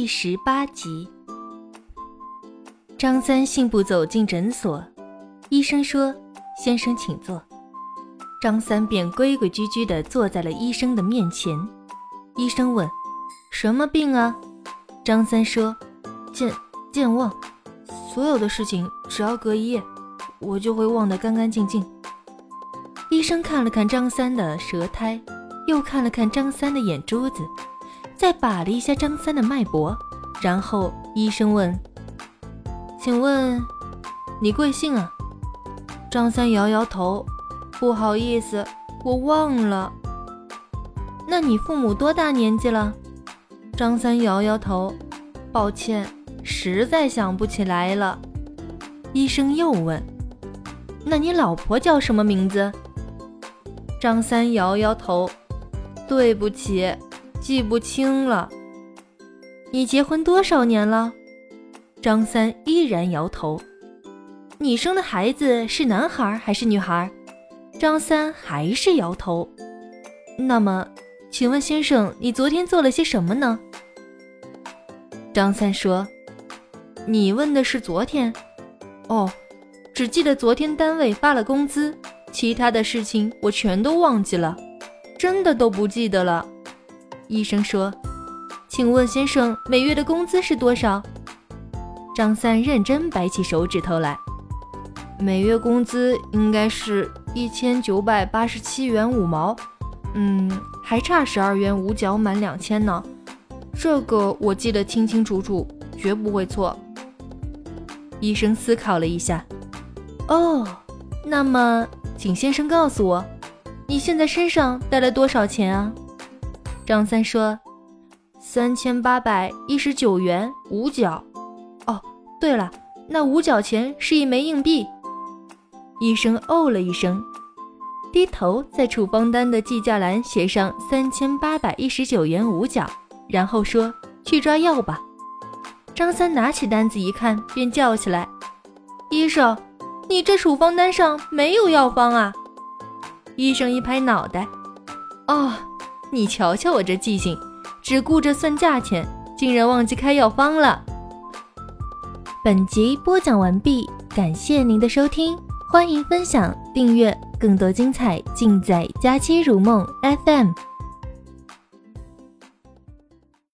第十八集，张三信步走进诊所，医生说：“先生，请坐。”张三便规规矩矩地坐在了医生的面前。医生问：“什么病啊？”张三说：“健健忘，所有的事情只要隔一夜，我就会忘得干干净净。”医生看了看张三的舌苔，又看了看张三的眼珠子。再把了一下张三的脉搏，然后医生问：“请问你贵姓啊？”张三摇摇头：“不好意思，我忘了。”“那你父母多大年纪了？”张三摇摇头：“抱歉，实在想不起来了。”医生又问：“那你老婆叫什么名字？”张三摇摇头：“对不起。”记不清了。你结婚多少年了？张三依然摇头。你生的孩子是男孩还是女孩？张三还是摇头。那么，请问先生，你昨天做了些什么呢？张三说：“你问的是昨天？哦，只记得昨天单位发了工资，其他的事情我全都忘记了，真的都不记得了。”医生说：“请问先生，每月的工资是多少？”张三认真摆起手指头来：“每月工资应该是一千九百八十七元五毛，嗯，还差十二元五角满两千呢。这个我记得清清楚楚，绝不会错。”医生思考了一下：“哦，那么，请先生告诉我，你现在身上带了多少钱啊？”张三说：“三千八百一十九元五角。哦，对了，那五角钱是一枚硬币。”医生哦了一声，低头在处方单的计价栏写上三千八百一十九元五角，然后说：“去抓药吧。”张三拿起单子一看，便叫起来：“医生，你这处方单上没有药方啊！”医生一拍脑袋：“哦。”你瞧瞧我这记性，只顾着算价钱，竟然忘记开药方了。本集播讲完毕，感谢您的收听，欢迎分享、订阅，更多精彩尽在佳期如梦 FM。